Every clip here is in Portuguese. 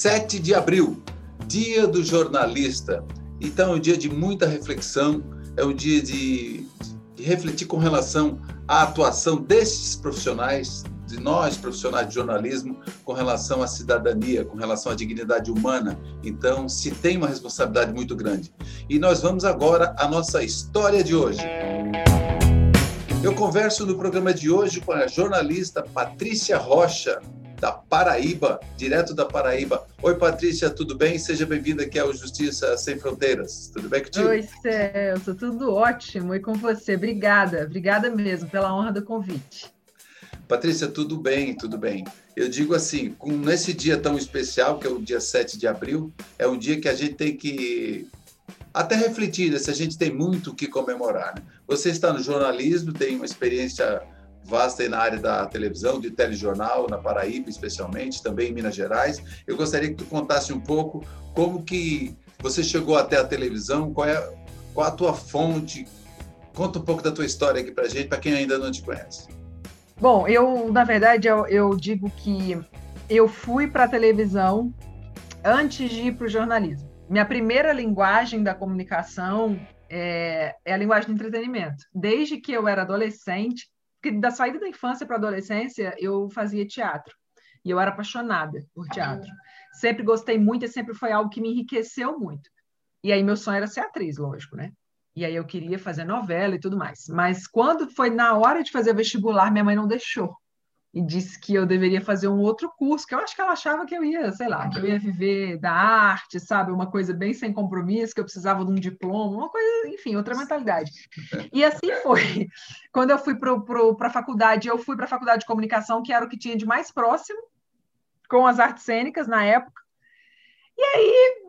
7 de abril, Dia do Jornalista. Então, é um dia de muita reflexão, é um dia de, de refletir com relação à atuação desses profissionais, de nós, profissionais de jornalismo, com relação à cidadania, com relação à dignidade humana. Então, se tem uma responsabilidade muito grande. E nós vamos agora à nossa história de hoje. Eu converso no programa de hoje com a jornalista Patrícia Rocha, da Paraíba, direto da Paraíba. Oi, Patrícia, tudo bem? Seja bem-vinda aqui ao Justiça Sem Fronteiras. Tudo bem contigo? Oi, Celso, tudo ótimo. E com você? Obrigada, obrigada mesmo pela honra do convite. Patrícia, tudo bem, tudo bem. Eu digo assim, com, nesse dia tão especial, que é o dia 7 de abril, é um dia que a gente tem que até refletir né, se a gente tem muito o que comemorar. Né? Você está no jornalismo, tem uma experiência vasta na área da televisão, de telejornal, na Paraíba especialmente, também em Minas Gerais. Eu gostaria que tu contasse um pouco como que você chegou até a televisão, qual é qual a tua fonte, conta um pouco da tua história aqui para gente, para quem ainda não te conhece. Bom, eu, na verdade, eu, eu digo que eu fui para a televisão antes de ir para o jornalismo. Minha primeira linguagem da comunicação é, é, a linguagem do entretenimento. Desde que eu era adolescente, porque da saída da infância para a adolescência, eu fazia teatro. E eu era apaixonada por teatro. Sempre gostei muito e sempre foi algo que me enriqueceu muito. E aí meu sonho era ser atriz, lógico, né? E aí eu queria fazer novela e tudo mais. Mas quando foi na hora de fazer vestibular, minha mãe não deixou e disse que eu deveria fazer um outro curso, que eu acho que ela achava que eu ia, sei lá, que eu ia viver da arte, sabe? Uma coisa bem sem compromisso, que eu precisava de um diploma, uma coisa, enfim, outra mentalidade. E assim foi. Quando eu fui para a faculdade, eu fui para a faculdade de comunicação, que era o que tinha de mais próximo, com as artes cênicas na época. E aí,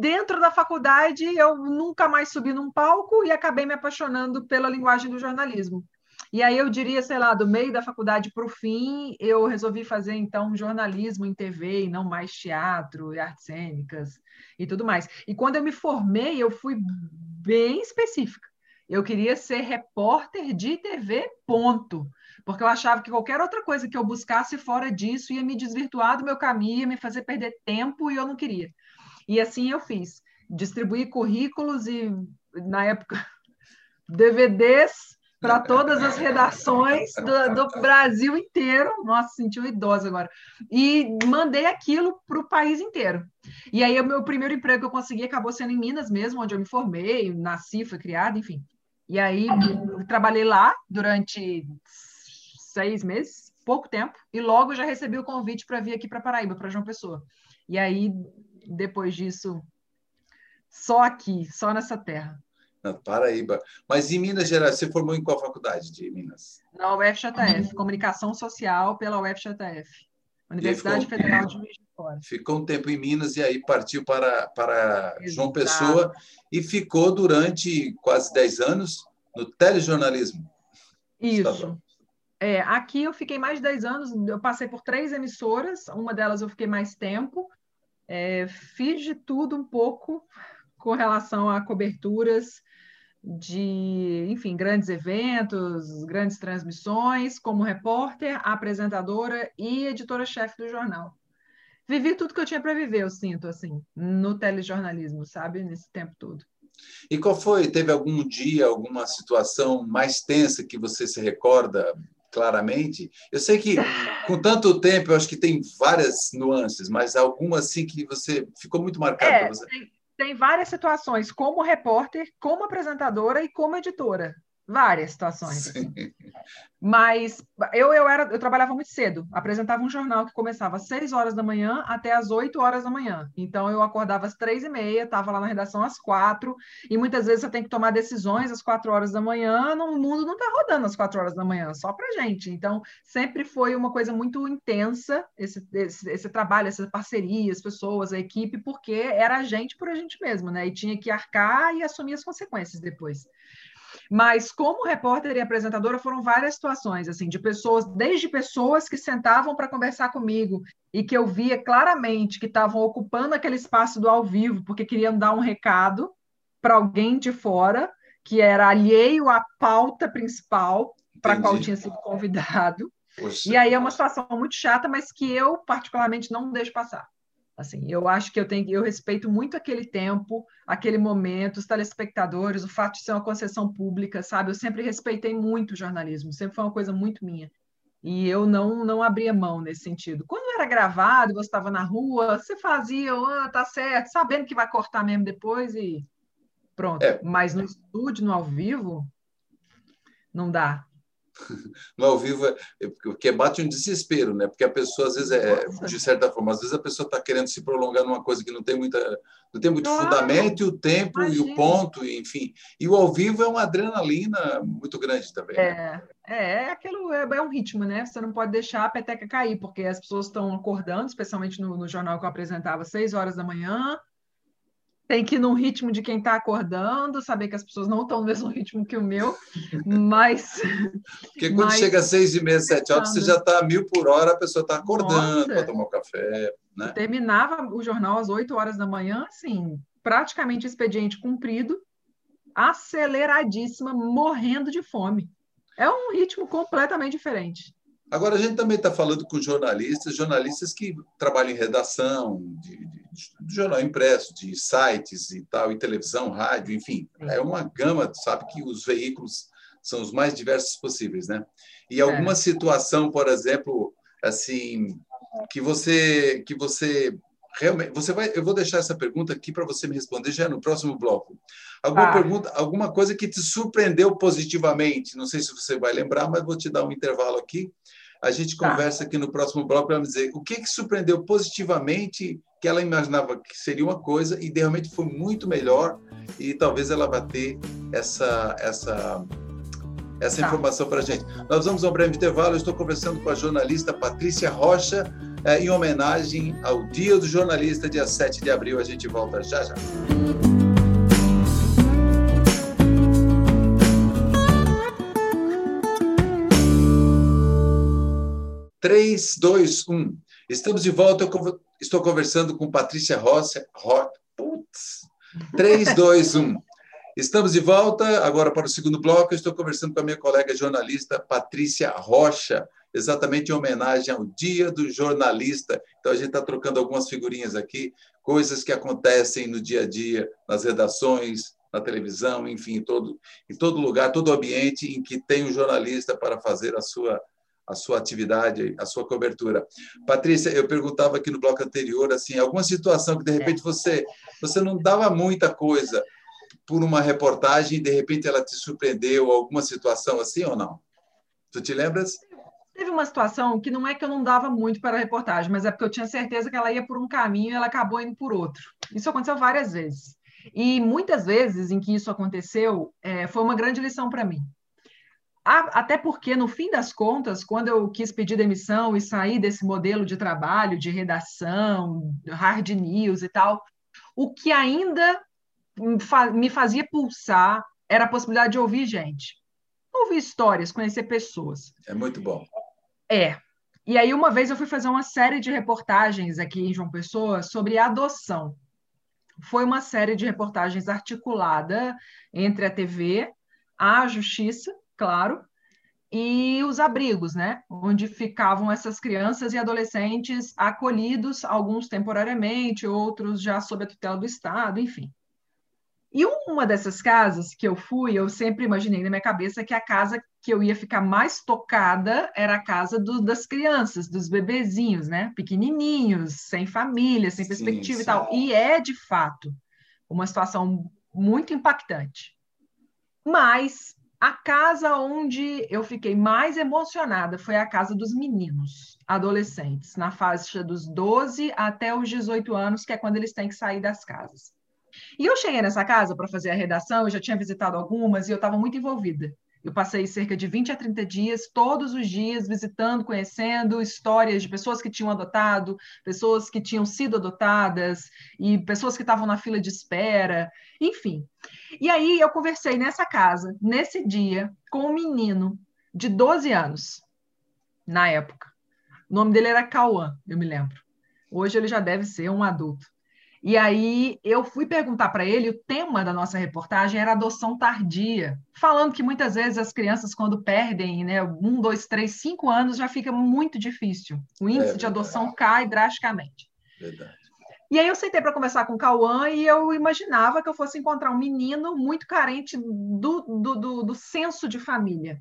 dentro da faculdade, eu nunca mais subi num palco e acabei me apaixonando pela linguagem do jornalismo. E aí eu diria, sei lá, do meio da faculdade para o fim, eu resolvi fazer então jornalismo em TV e não mais teatro e artes cênicas e tudo mais. E quando eu me formei, eu fui bem específica. Eu queria ser repórter de TV, ponto. Porque eu achava que qualquer outra coisa que eu buscasse fora disso ia me desvirtuar do meu caminho, ia me fazer perder tempo e eu não queria. E assim eu fiz. Distribuí currículos e, na época, DVDs para todas as redações do, do, Brasil inteiro. Nossa, senti uma idosa agora. E mandei aquilo para o país inteiro. E aí, o meu primeiro emprego que eu consegui acabou sendo em Minas mesmo, onde eu me formei, nasci, fui criada, enfim. E aí, trabalhei lá durante seis meses, pouco tempo, e logo já recebi o convite para vir aqui para Paraíba, para João Pessoa. E aí, depois disso, só aqui, só nessa terra na Paraíba. Mas em Minas Gerais, você formou em qual faculdade de Minas? Na UFJF, Comunicação Social pela UFJF, Universidade ficou, Federal de Juiz de Fora. Ficou um tempo em Minas e aí partiu para, para João Pessoa e ficou durante quase 10 anos no telejornalismo. Isso. É, aqui eu fiquei mais de 10 anos, eu passei por três emissoras, uma delas eu fiquei mais tempo, é, fiz de tudo um pouco com relação a coberturas de, enfim, grandes eventos, grandes transmissões, como repórter, apresentadora e editora-chefe do jornal. Vivi tudo que eu tinha para viver, eu sinto, assim, no telejornalismo, sabe, nesse tempo todo. E qual foi? Teve algum dia, alguma situação mais tensa que você se recorda claramente? Eu sei que com tanto tempo, eu acho que tem várias nuances, mas alguma assim que você ficou muito marcada é, para você. Tem tem várias situações, como repórter, como apresentadora e como editora. Várias situações. Assim. Mas eu, eu, era, eu trabalhava muito cedo, apresentava um jornal que começava às 6 horas da manhã até às 8 horas da manhã. Então eu acordava às três e meia, estava lá na redação às quatro, e muitas vezes você tem que tomar decisões às quatro horas da manhã, no mundo não está rodando às quatro horas da manhã, só para gente. Então sempre foi uma coisa muito intensa esse, esse, esse trabalho, essa parceria, as pessoas, a equipe, porque era a gente por a gente mesmo, né? E tinha que arcar e assumir as consequências depois. Mas como repórter e apresentadora foram várias situações, assim, de pessoas, desde pessoas que sentavam para conversar comigo e que eu via claramente que estavam ocupando aquele espaço do ao vivo porque queriam dar um recado para alguém de fora que era alheio à pauta principal para a qual tinha sido convidado. Poxa. E aí é uma situação muito chata, mas que eu particularmente não deixo passar. Assim, eu acho que eu tenho, eu respeito muito aquele tempo, aquele momento, os telespectadores, o fato de ser uma concessão pública, sabe? Eu sempre respeitei muito o jornalismo, sempre foi uma coisa muito minha. E eu não não abria mão nesse sentido. Quando era gravado, você estava na rua, você fazia, ah, tá certo, sabendo que vai cortar mesmo depois e pronto. É. Mas no estúdio, no ao vivo, não dá no ao vivo, é, que bate um desespero, né? Porque a pessoa, às vezes, é, de certa forma, às vezes a pessoa está querendo se prolongar numa coisa que não tem, muita, não tem muito fundamento, e o tempo, Imagina. e o ponto, enfim. E o ao vivo é uma adrenalina muito grande também. Né? É, é, é, aquilo, é, é um ritmo, né? Você não pode deixar a peteca cair, porque as pessoas estão acordando, especialmente no, no jornal que eu apresentava, seis horas da manhã, tem que ir num ritmo de quem está acordando, saber que as pessoas não estão no mesmo ritmo que o meu, mas. Porque quando mas, chega às seis e meia, sete horas, você já está a mil por hora, a pessoa está acordando para tomar um café. Né? Terminava o jornal às oito horas da manhã, assim, praticamente expediente cumprido, aceleradíssima, morrendo de fome. É um ritmo completamente diferente. Agora, a gente também está falando com jornalistas, jornalistas que trabalham em redação, de, de, de, jornal impresso, de sites e tal, e televisão, rádio, enfim. É uma gama, sabe, que os veículos são os mais diversos possíveis, né? E é. alguma é. situação, por exemplo, assim, que você que você realmente você vai eu vou deixar essa pergunta aqui para você me responder já no próximo bloco alguma ah. pergunta alguma coisa que te surpreendeu positivamente não sei se você vai lembrar mas vou te dar um intervalo aqui a gente tá. conversa aqui no próximo bloco para dizer o que, que surpreendeu positivamente que ela imaginava que seria uma coisa e realmente foi muito melhor e talvez ela vá ter essa essa essa tá. informação para a gente. Nós vamos a um breve intervalo. Eu estou conversando com a jornalista Patrícia Rocha eh, em homenagem ao Dia do Jornalista, dia 7 de abril. A gente volta já já. 3, 2, 1. Estamos de volta. Eu estou conversando com Patrícia Rossi. Ro... Putz. 3, 2, 1. Estamos de volta agora para o segundo bloco. Eu estou conversando com a minha colega jornalista Patrícia Rocha, exatamente em homenagem ao Dia do Jornalista. Então, a gente está trocando algumas figurinhas aqui, coisas que acontecem no dia a dia, nas redações, na televisão, enfim, em todo, em todo lugar, todo ambiente em que tem um jornalista para fazer a sua a sua atividade, a sua cobertura. Patrícia, eu perguntava aqui no bloco anterior, assim, alguma situação que de repente você você não dava muita coisa por uma reportagem e de repente ela te surpreendeu, alguma situação assim ou não? Tu te lembras? Teve uma situação que não é que eu não dava muito para a reportagem, mas é porque eu tinha certeza que ela ia por um caminho e ela acabou indo por outro. Isso aconteceu várias vezes. E muitas vezes em que isso aconteceu, é, foi uma grande lição para mim. Até porque, no fim das contas, quando eu quis pedir demissão e sair desse modelo de trabalho, de redação, hard news e tal, o que ainda me fazia pulsar era a possibilidade de ouvir gente. Ouvir histórias, conhecer pessoas. É muito bom. É. E aí, uma vez, eu fui fazer uma série de reportagens aqui em João Pessoa sobre adoção. Foi uma série de reportagens articulada entre a TV, a Justiça claro, e os abrigos, né, onde ficavam essas crianças e adolescentes acolhidos, alguns temporariamente, outros já sob a tutela do Estado, enfim. E uma dessas casas que eu fui, eu sempre imaginei na minha cabeça que a casa que eu ia ficar mais tocada era a casa do, das crianças, dos bebezinhos, né? Pequenininhos, sem família, sem perspectiva sim, sim. e tal. E é, de fato, uma situação muito impactante. Mas a casa onde eu fiquei mais emocionada foi a casa dos meninos, adolescentes, na faixa dos 12 até os 18 anos, que é quando eles têm que sair das casas. E eu cheguei nessa casa para fazer a redação, eu já tinha visitado algumas e eu estava muito envolvida. Eu passei cerca de 20 a 30 dias, todos os dias, visitando, conhecendo histórias de pessoas que tinham adotado, pessoas que tinham sido adotadas e pessoas que estavam na fila de espera, enfim. E aí eu conversei nessa casa, nesse dia, com um menino de 12 anos, na época. O nome dele era Cauã, eu me lembro. Hoje ele já deve ser um adulto. E aí eu fui perguntar para ele, o tema da nossa reportagem era adoção tardia, falando que muitas vezes as crianças, quando perdem né, um, dois, três, cinco anos, já fica muito difícil. O índice é de adoção cai drasticamente. Verdade. E aí eu sentei para conversar com o Cauã e eu imaginava que eu fosse encontrar um menino muito carente do, do, do, do senso de família.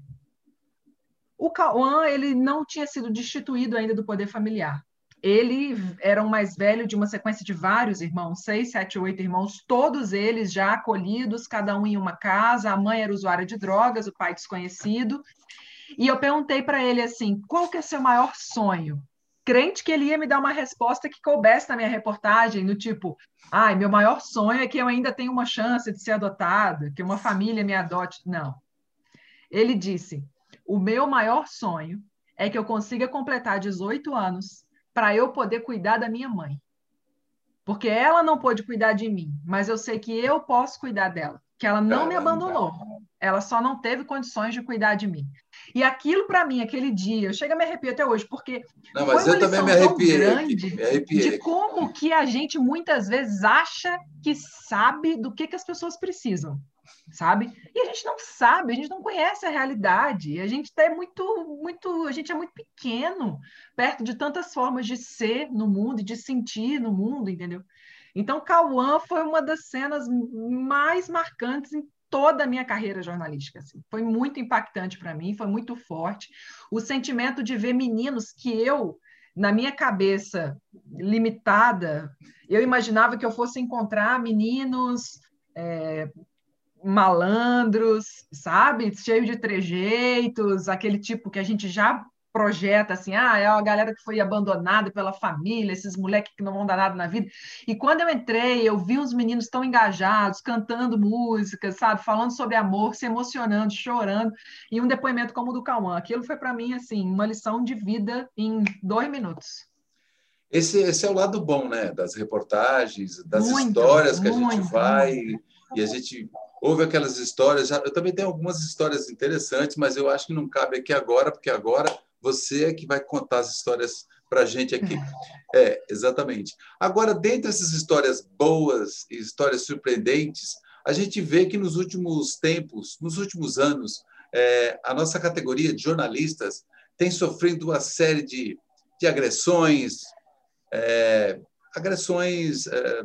O Cauã, ele não tinha sido destituído ainda do poder familiar. Ele era o mais velho de uma sequência de vários irmãos, seis, sete, oito irmãos, todos eles já acolhidos, cada um em uma casa. A mãe era usuária de drogas, o pai desconhecido. E eu perguntei para ele assim: qual que é seu maior sonho? crente que ele ia me dar uma resposta que coubesse na minha reportagem, no tipo, ai, meu maior sonho é que eu ainda tenho uma chance de ser adotado, que uma família me adote. Não. Ele disse: o meu maior sonho é que eu consiga completar 18 anos para eu poder cuidar da minha mãe. Porque ela não pôde cuidar de mim, mas eu sei que eu posso cuidar dela que ela não me abandonou. Ela só não teve condições de cuidar de mim. E aquilo para mim, aquele dia, eu chego a me arrepiar até hoje, porque não, mas eu também me arrepiei, grande me arrepiei. de como que a gente muitas vezes acha que sabe do que, que as pessoas precisam, sabe? E a gente não sabe, a gente não conhece a realidade. A gente é muito, muito, a gente é muito pequeno perto de tantas formas de ser no mundo e de sentir no mundo, entendeu? Então, Cauã foi uma das cenas mais marcantes em toda a minha carreira jornalística. Assim. Foi muito impactante para mim, foi muito forte. O sentimento de ver meninos que eu, na minha cabeça limitada, eu imaginava que eu fosse encontrar meninos é, malandros, sabe? Cheio de trejeitos, aquele tipo que a gente já projeta assim, ah, é a galera que foi abandonada pela família, esses moleques que não vão dar nada na vida. E quando eu entrei, eu vi uns meninos tão engajados, cantando músicas, sabe, falando sobre amor, se emocionando, chorando, e um depoimento como o do Cauã. Aquilo foi para mim assim, uma lição de vida em dois minutos. Esse, esse é o lado bom, né, das reportagens, das muito, histórias que muito, a gente vai muito. e a gente ouve aquelas histórias. Eu também tenho algumas histórias interessantes, mas eu acho que não cabe aqui agora, porque agora você é que vai contar as histórias para a gente aqui. É, exatamente. Agora, dentre essas histórias boas e histórias surpreendentes, a gente vê que nos últimos tempos, nos últimos anos, é, a nossa categoria de jornalistas tem sofrido uma série de, de agressões, é, agressões é,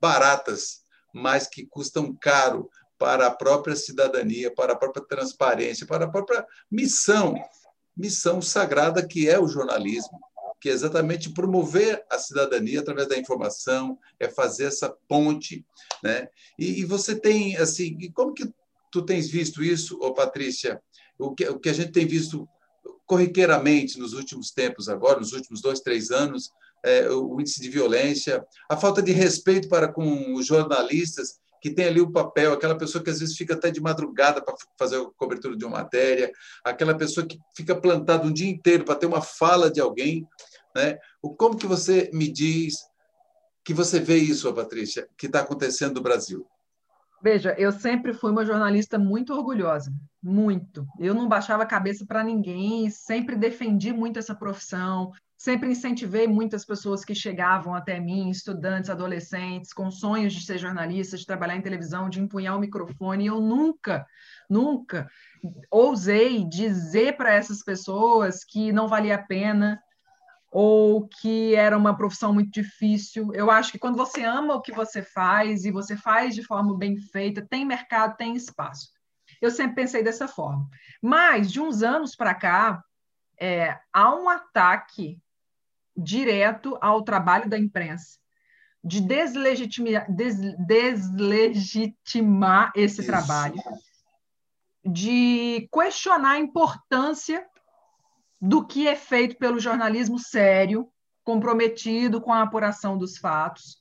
baratas, mas que custam caro para a própria cidadania, para a própria transparência, para a própria missão missão sagrada que é o jornalismo, que é exatamente promover a cidadania através da informação, é fazer essa ponte, né? E, e você tem assim, como que tu tens visto isso, ô Patrícia? O que, o que a gente tem visto corriqueiramente nos últimos tempos agora, nos últimos dois, três anos, é, o índice de violência, a falta de respeito para com os jornalistas que tem ali o papel, aquela pessoa que às vezes fica até de madrugada para fazer a cobertura de uma matéria, aquela pessoa que fica plantada um dia inteiro para ter uma fala de alguém, né? O como que você me diz que você vê isso, Patrícia, que está acontecendo no Brasil? Veja, eu sempre fui uma jornalista muito orgulhosa, muito. Eu não baixava a cabeça para ninguém, sempre defendi muito essa profissão, sempre incentivei muitas pessoas que chegavam até mim, estudantes, adolescentes, com sonhos de ser jornalista, de trabalhar em televisão, de empunhar o microfone. E eu nunca, nunca ousei dizer para essas pessoas que não valia a pena ou que era uma profissão muito difícil. Eu acho que quando você ama o que você faz e você faz de forma bem feita, tem mercado, tem espaço. Eu sempre pensei dessa forma. Mas, de uns anos para cá, é, há um ataque direto ao trabalho da imprensa, de deslegitimar, des, deslegitimar esse Isso. trabalho, de questionar a importância do que é feito pelo jornalismo sério, comprometido com a apuração dos fatos,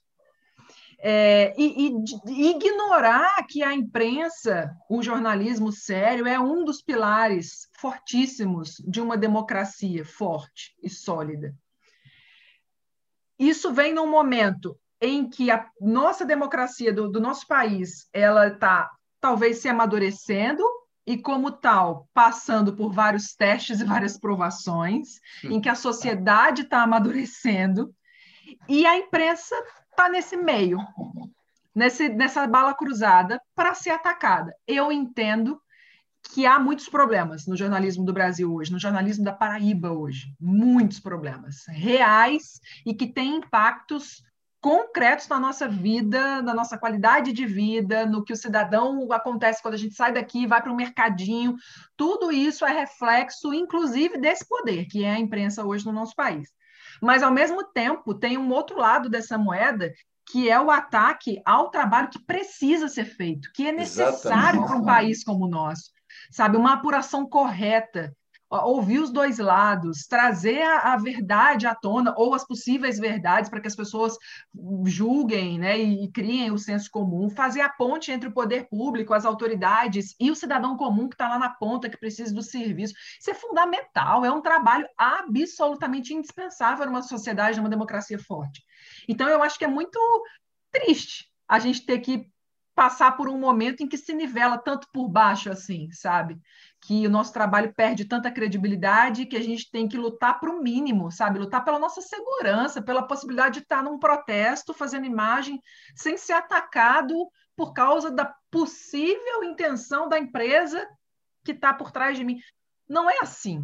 é, e, e, ignorar que a imprensa, o jornalismo sério, é um dos pilares fortíssimos de uma democracia forte e sólida. Isso vem num momento em que a nossa democracia do, do nosso país ela está talvez se amadurecendo e como tal passando por vários testes e várias provações, em que a sociedade está amadurecendo e a imprensa está nesse meio, nesse, nessa bala cruzada para ser atacada. Eu entendo que há muitos problemas no jornalismo do Brasil hoje, no jornalismo da Paraíba hoje, muitos problemas reais e que têm impactos concretos na nossa vida, na nossa qualidade de vida, no que o cidadão acontece quando a gente sai daqui, vai para o mercadinho. Tudo isso é reflexo, inclusive, desse poder que é a imprensa hoje no nosso país. Mas, ao mesmo tempo, tem um outro lado dessa moeda, que é o ataque ao trabalho que precisa ser feito, que é necessário para um país como o nosso. Sabe, uma apuração correta, ouvir os dois lados, trazer a, a, verdade à tona, ou as possíveis verdades, para que as pessoas julguem né, e, e, criem o senso comum, fazer a ponte entre o poder público, as autoridades e o cidadão comum que está lá na ponta, que precisa do serviço. Isso é fundamental, é um trabalho absolutamente indispensável numa sociedade, numa democracia forte. Então, eu acho que é muito triste a gente ter que passar por um momento em que se nivela tanto por baixo assim, sabe? Que o nosso trabalho perde tanta credibilidade que a gente tem que lutar para o mínimo, sabe? Lutar pela nossa segurança, pela possibilidade de estar num protesto fazendo imagem sem ser atacado por causa da possível intenção da empresa que está por trás de mim. Não é assim.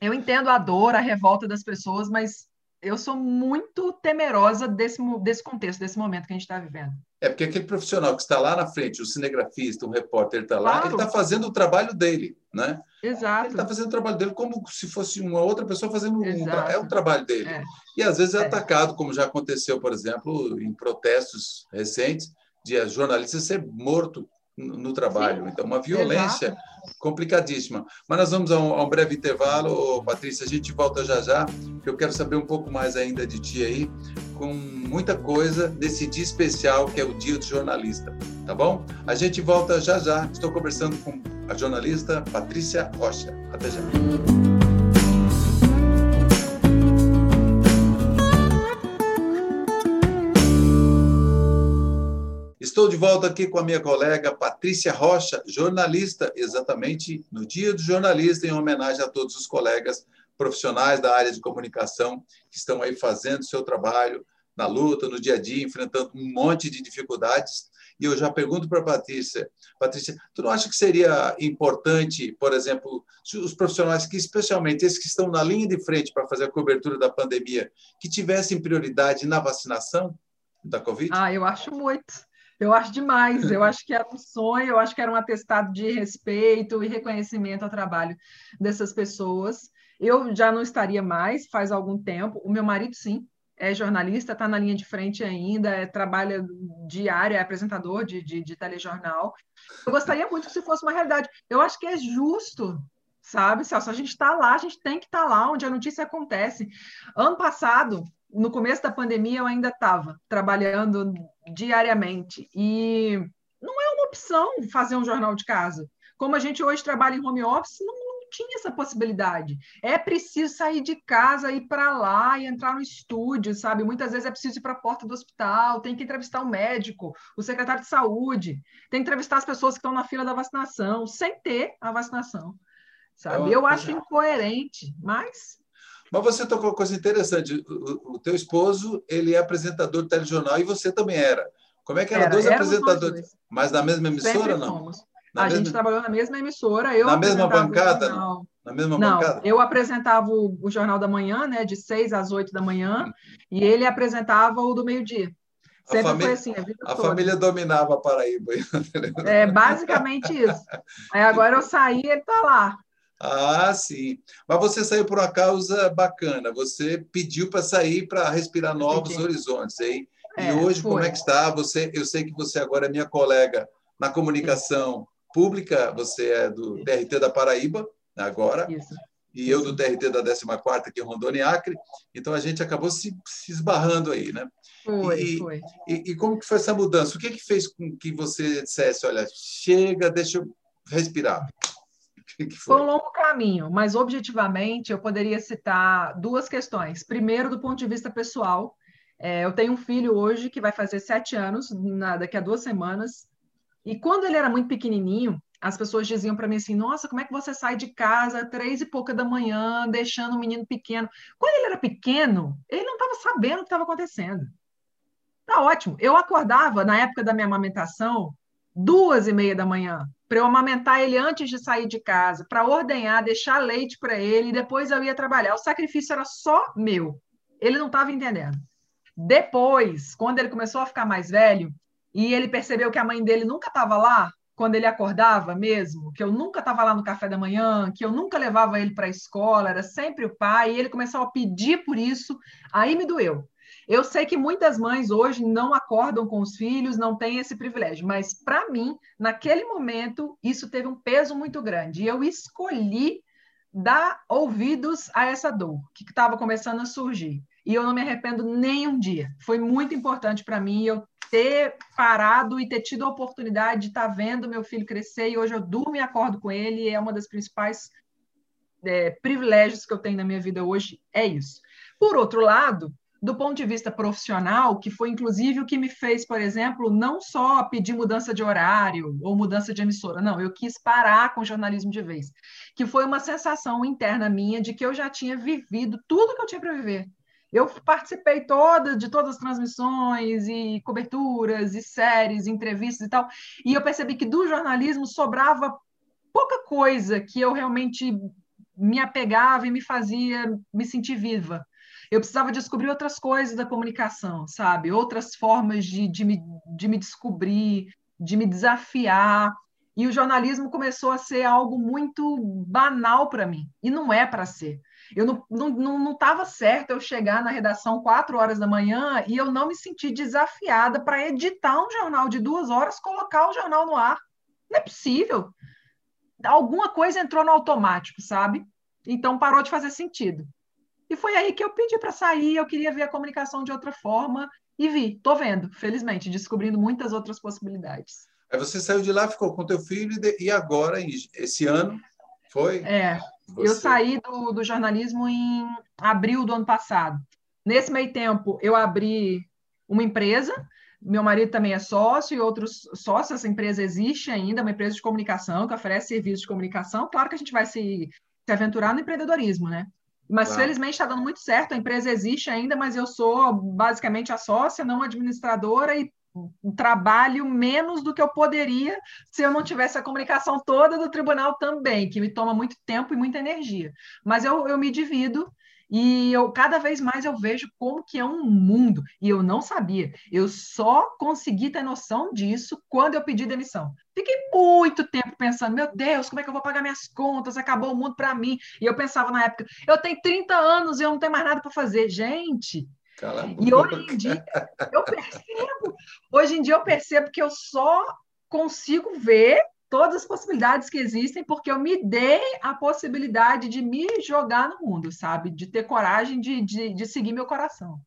Eu entendo a dor, a revolta das pessoas, mas eu sou muito temerosa desse, desse contexto, desse momento que a gente está vivendo. É porque aquele profissional que está lá na frente, o cinegrafista, um repórter está lá, claro. ele está fazendo o trabalho dele, né? Exato. Ele está fazendo o trabalho dele como se fosse uma outra pessoa fazendo um, é o trabalho dele. É. E às vezes é, é, atacado, como já aconteceu, por exemplo, em protestos recentes, de jornalista ser morto no trabalho. Então, uma violência exato. complicadíssima. Mas nós vamos a um, a um, breve intervalo, Patrícia. A gente volta já já, porque eu quero saber um pouco mais ainda de ti aí, com muita coisa nesse dia especial que é o Dia do Jornalista. Tá bom? A gente volta já já. Estou conversando com a jornalista Patrícia Rocha. Até já. Estou de volta aqui com a minha colega Patrícia Rocha, jornalista, exatamente no Dia do Jornalista, em homenagem a todos os colegas profissionais da área de comunicação que estão aí fazendo seu trabalho na luta, no dia a dia, enfrentando um monte de dificuldades. E eu já pergunto para a Patrícia, Patrícia, tu não acha que seria importante, por exemplo, os profissionais que, especialmente esses que estão na linha de frente para fazer a cobertura da pandemia, que tivessem prioridade na vacinação da Covid? Ah, eu acho muito. Eu acho demais, eu acho que era um sonho, eu acho que era um atestado de respeito e reconhecimento ao trabalho dessas pessoas. Eu já não estaria mais faz algum tempo. O meu marido, sim, é jornalista, está na linha de frente ainda, é, trabalha diário, é apresentador de, de, de telejornal. Eu gostaria muito que isso fosse uma realidade. Eu acho que é justo sabe, Celso? A gente está lá, a gente tem que estar tá lá onde a notícia acontece. Ano passado, no começo da pandemia eu ainda estava trabalhando diariamente e não é uma opção fazer um jornal de casa. Como a gente hoje trabalha em home office, não, não tinha essa possibilidade. É preciso sair de casa, ir para lá e entrar no estúdio, sabe? Muitas vezes é preciso ir para a porta do hospital, tem que entrevistar o um médico, o secretário de saúde, tem que entrevistar as pessoas que estão na fila da vacinação, sem ter a vacinação, sabe? Eu acho incoerente, mas mas você tocou uma coisa interessante. O, o, teu esposo, ele é apresentador de telejornal e você também era. Como é que era? era dois apresentadores, dois. mas na mesma emissora, não? Fomos. Na a mesma... gente trabalhou na mesma emissora. Eu na mesma bancada? Não. Na mesma não, bancada? Eu apresentava o, o, Jornal da Manhã, né, de seis às oito da manhã, hum. e ele apresentava o do meio-dia. Sempre a família, foi assim, a, a família dominava a Paraíba. É basicamente isso. Aí agora eu saí, ele está lá. Ah, sim. Mas você saiu por uma causa bacana. Você pediu para sair para respirar novos horizontes, hein? É, e hoje, foi. como é que está? Você, eu sei que você agora é minha colega na comunicação pública, você é do TRT da Paraíba, agora. Isso. E eu do TRT da 14ª aqui em Rondônia e Acre. Então, a gente acabou se, se esbarrando aí, né? Foi, e, foi. E, e, como que foi essa mudança? O que que fez com que você dissesse, olha, chega, deixa eu respirar? Que foi? foi um longo caminho, mas objetivamente eu poderia citar duas questões. Primeiro, do ponto de vista pessoal, é, eu tenho um filho hoje que vai fazer sete anos, na, daqui a duas semanas, e quando ele era muito pequenininho, as pessoas diziam para mim assim: Nossa, como é que você sai de casa três e pouca da manhã, deixando um menino pequeno? Quando ele era pequeno, ele não estava sabendo o que estava acontecendo. Tá ótimo. Eu acordava na época da minha amamentação duas e meia da manhã para eu amamentar ele antes de sair de casa, para ordenhar, deixar leite para ele e depois eu ia trabalhar. O sacrifício era só meu. Ele não estava entendendo. Depois, quando ele começou a ficar mais velho, e ele percebeu que a mãe dele nunca estava lá, quando ele acordava mesmo, que eu nunca estava lá no café da manhã, que eu nunca levava ele para a escola, era sempre o pai, e ele começou a pedir por isso, aí me doeu. Eu sei que muitas mães hoje não acordam com os filhos, não têm esse privilégio, mas para mim, naquele momento, isso teve um peso muito grande. E eu escolhi dar ouvidos a essa dor que estava começando a surgir. E eu não me arrependo nem um dia. Foi muito importante para mim eu ter parado e ter tido a oportunidade de estar tá vendo meu filho crescer. E hoje eu durmo e acordo com ele. É uma das principais é, privilégios que eu tenho na minha vida hoje. É isso. Por outro lado, do ponto de vista profissional, que foi inclusive o que me fez, por exemplo, não só pedir mudança de horário ou mudança de emissora, não, eu quis parar com o jornalismo de vez, que foi uma sensação interna minha de que eu já tinha vivido tudo que eu tinha para viver. Eu participei toda de todas as transmissões e coberturas e séries, entrevistas e tal, e eu percebi que do jornalismo sobrava pouca coisa que eu realmente me apegava e me fazia me sentir viva eu precisava descobrir outras coisas da comunicação, sabe? Outras formas de, de, me, de me descobrir, de me desafiar. E o jornalismo começou a ser algo muito banal para mim. E não é para ser. Eu não estava não, não, não certo eu chegar na redação quatro horas da manhã e eu não me sentir desafiada para editar um jornal de duas horas, colocar o jornal no ar. Não é possível. Alguma coisa entrou no automático, sabe? Então parou de fazer sentido. E foi aí que eu pedi para sair, eu queria ver a comunicação de outra forma e vi, tô vendo, felizmente, descobrindo muitas outras possibilidades. Aí você saiu de lá, ficou com teu filho e agora, esse ano, foi? É, você... eu saí do, do jornalismo em abril do ano passado. Nesse meio tempo, eu abri uma empresa, meu marido também é sócio e outros sócios, essa empresa existe ainda, uma empresa de comunicação que oferece serviços de comunicação. Claro que a gente vai se, se aventurar no empreendedorismo, né? Mas claro. felizmente está dando muito certo, a empresa existe ainda, mas eu sou basicamente a sócia, não administradora, e trabalho menos do que eu poderia se eu não tivesse a comunicação toda do tribunal também, que me toma muito tempo e muita energia. Mas eu, eu me divido e eu cada vez mais eu vejo como que é um mundo. E eu não sabia. Eu só consegui ter noção disso quando eu pedi demissão. Fiquei muito tempo pensando, meu Deus, como é que eu vou pagar minhas contas? Acabou o mundo para mim. E eu pensava na época, eu tenho 30 anos e eu não tenho mais nada para fazer. Gente, e hoje em dia eu percebo, hoje em dia eu percebo que eu só consigo ver todas as possibilidades que existem, porque eu me dei a possibilidade de me jogar no mundo, sabe? De ter coragem de, de, de seguir meu coração.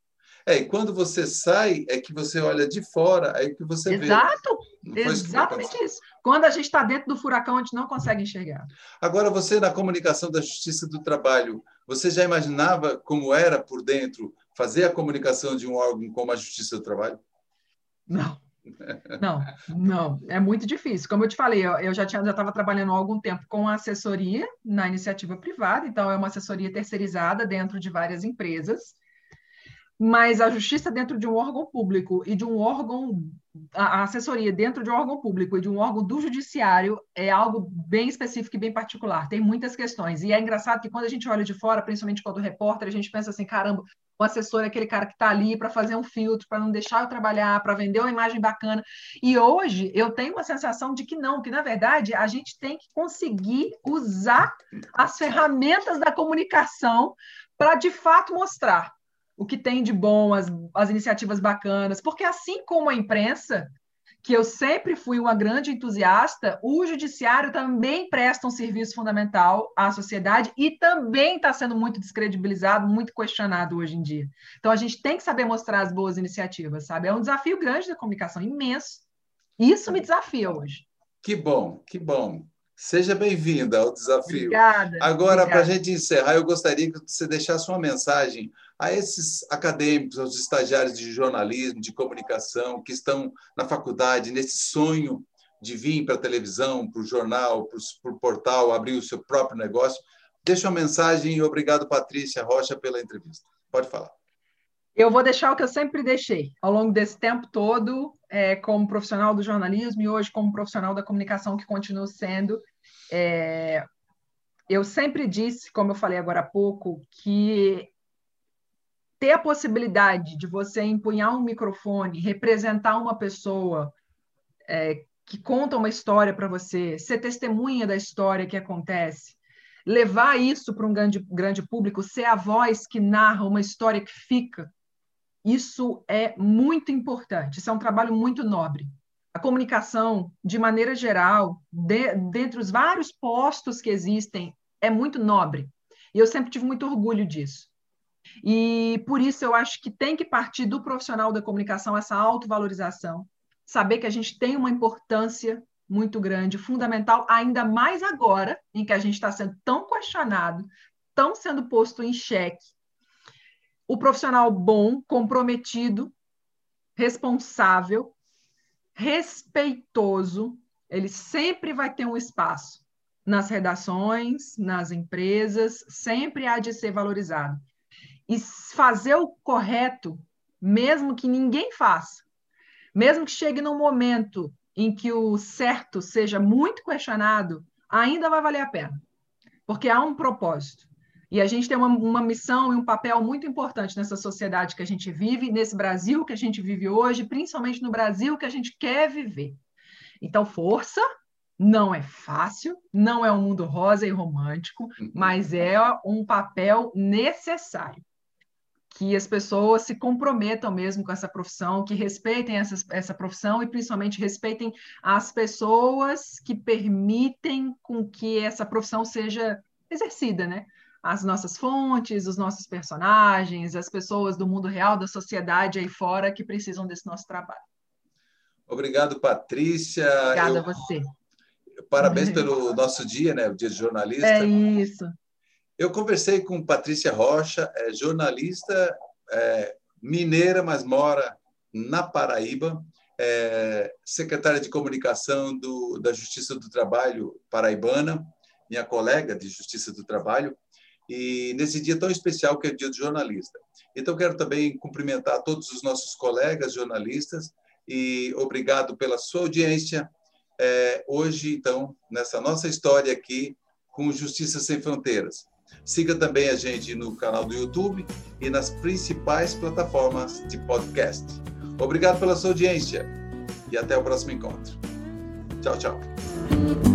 É, e quando você sai, é que você olha de fora, aí que você Exato, vê. Exato, exatamente isso. Quando a gente está dentro do furacão, a gente não consegue enxergar. Agora, você, na comunicação da Justiça do Trabalho, você já imaginava como era por dentro fazer a comunicação de um órgão como a Justiça do Trabalho? Não. Não, não, é muito difícil. Como eu te falei, eu já tinha, já estava trabalhando há algum tempo com assessoria na iniciativa privada, então é uma assessoria terceirizada dentro de várias empresas. Mas a justiça dentro de um órgão público e de um órgão, a assessoria dentro de um órgão público e de um órgão do judiciário é algo bem específico e bem particular. Tem muitas questões. E é engraçado que quando a gente olha de fora, principalmente quando repórter, a gente pensa assim: caramba, o assessor é aquele cara que está ali para fazer um filtro, para não deixar eu trabalhar, para vender uma imagem bacana. E hoje eu tenho uma sensação de que não, que na verdade a gente tem que conseguir usar as ferramentas da comunicação para de fato mostrar o que tem de bom, as, as iniciativas bacanas, porque assim como a imprensa, que eu sempre fui uma grande entusiasta, o judiciário também presta um serviço fundamental à sociedade e também está sendo muito descredibilizado, muito questionado hoje em dia. Então a gente tem que saber mostrar as boas iniciativas, sabe? É um desafio grande da comunicação, imenso. Isso me desafia hoje. Que bom, que bom. Seja bem-vinda ao desafio. Obrigada. Agora, para a gente encerrar, eu gostaria que você deixasse uma mensagem a esses acadêmicos, aos estagiários de jornalismo, de comunicação, que estão na faculdade, nesse sonho de vir para a televisão, para o jornal, para o portal, abrir o seu próprio negócio. Deixa uma mensagem e obrigado, Patrícia Rocha, pela entrevista. Pode falar. Eu vou deixar o que eu sempre deixei ao longo desse tempo todo, é, como profissional do jornalismo e hoje como profissional da comunicação, que continuo sendo. É, eu sempre disse, como eu falei agora há pouco, que ter a possibilidade de você empunhar um microfone, representar uma pessoa é, que conta uma história para você, ser testemunha da história que acontece, levar isso para um grande, grande público, ser a voz que narra uma história que fica, isso é muito importante. Isso é um trabalho muito nobre. A comunicação, de maneira geral, de, dentre os vários postos que existem, é muito nobre. E eu sempre tive muito orgulho disso. E por isso eu acho que tem que partir do profissional da comunicação essa autovalorização, saber que a gente tem uma importância muito grande, fundamental, ainda mais agora, em que a gente está sendo tão questionado, tão sendo posto em xeque. O profissional bom, comprometido, responsável, respeitoso, ele sempre vai ter um espaço nas redações, nas empresas, sempre há de ser valorizado. E fazer o correto, mesmo que ninguém faça, mesmo que chegue num momento em que o certo seja muito questionado, ainda vai valer a pena, porque há um propósito. E a gente tem uma, uma, missão e um papel muito importante nessa sociedade que a gente vive, nesse Brasil que a gente vive hoje, principalmente no Brasil que a gente quer viver. Então, força, não é fácil, não é um mundo rosa e romântico, mas é um papel necessário. Que as pessoas se comprometam mesmo com essa profissão, que respeitem essa, essa profissão e principalmente respeitem as pessoas que permitem com que essa profissão seja exercida, né? As nossas fontes, os nossos personagens, as pessoas do mundo real, da sociedade aí fora que precisam desse nosso trabalho. Obrigado, Patrícia. Obrigada Eu... a você. Parabéns pelo nosso dia, né? O dia de jornalista. É isso. Eu conversei com Patrícia Rocha, é jornalista é, mineira, mas mora na Paraíba, é, secretária de comunicação do, da Justiça do Trabalho paraibana, minha colega de Justiça do Trabalho, e nesse dia tão especial que é o Dia do Jornalista. Então, quero também cumprimentar todos os nossos colegas jornalistas e obrigado pela sua audiência, é, hoje, então, nessa nossa história aqui com Justiça Sem Fronteiras. Siga também a gente no canal do YouTube e nas principais plataformas de podcast. Obrigado pela sua audiência e até o próximo encontro. Tchau, tchau.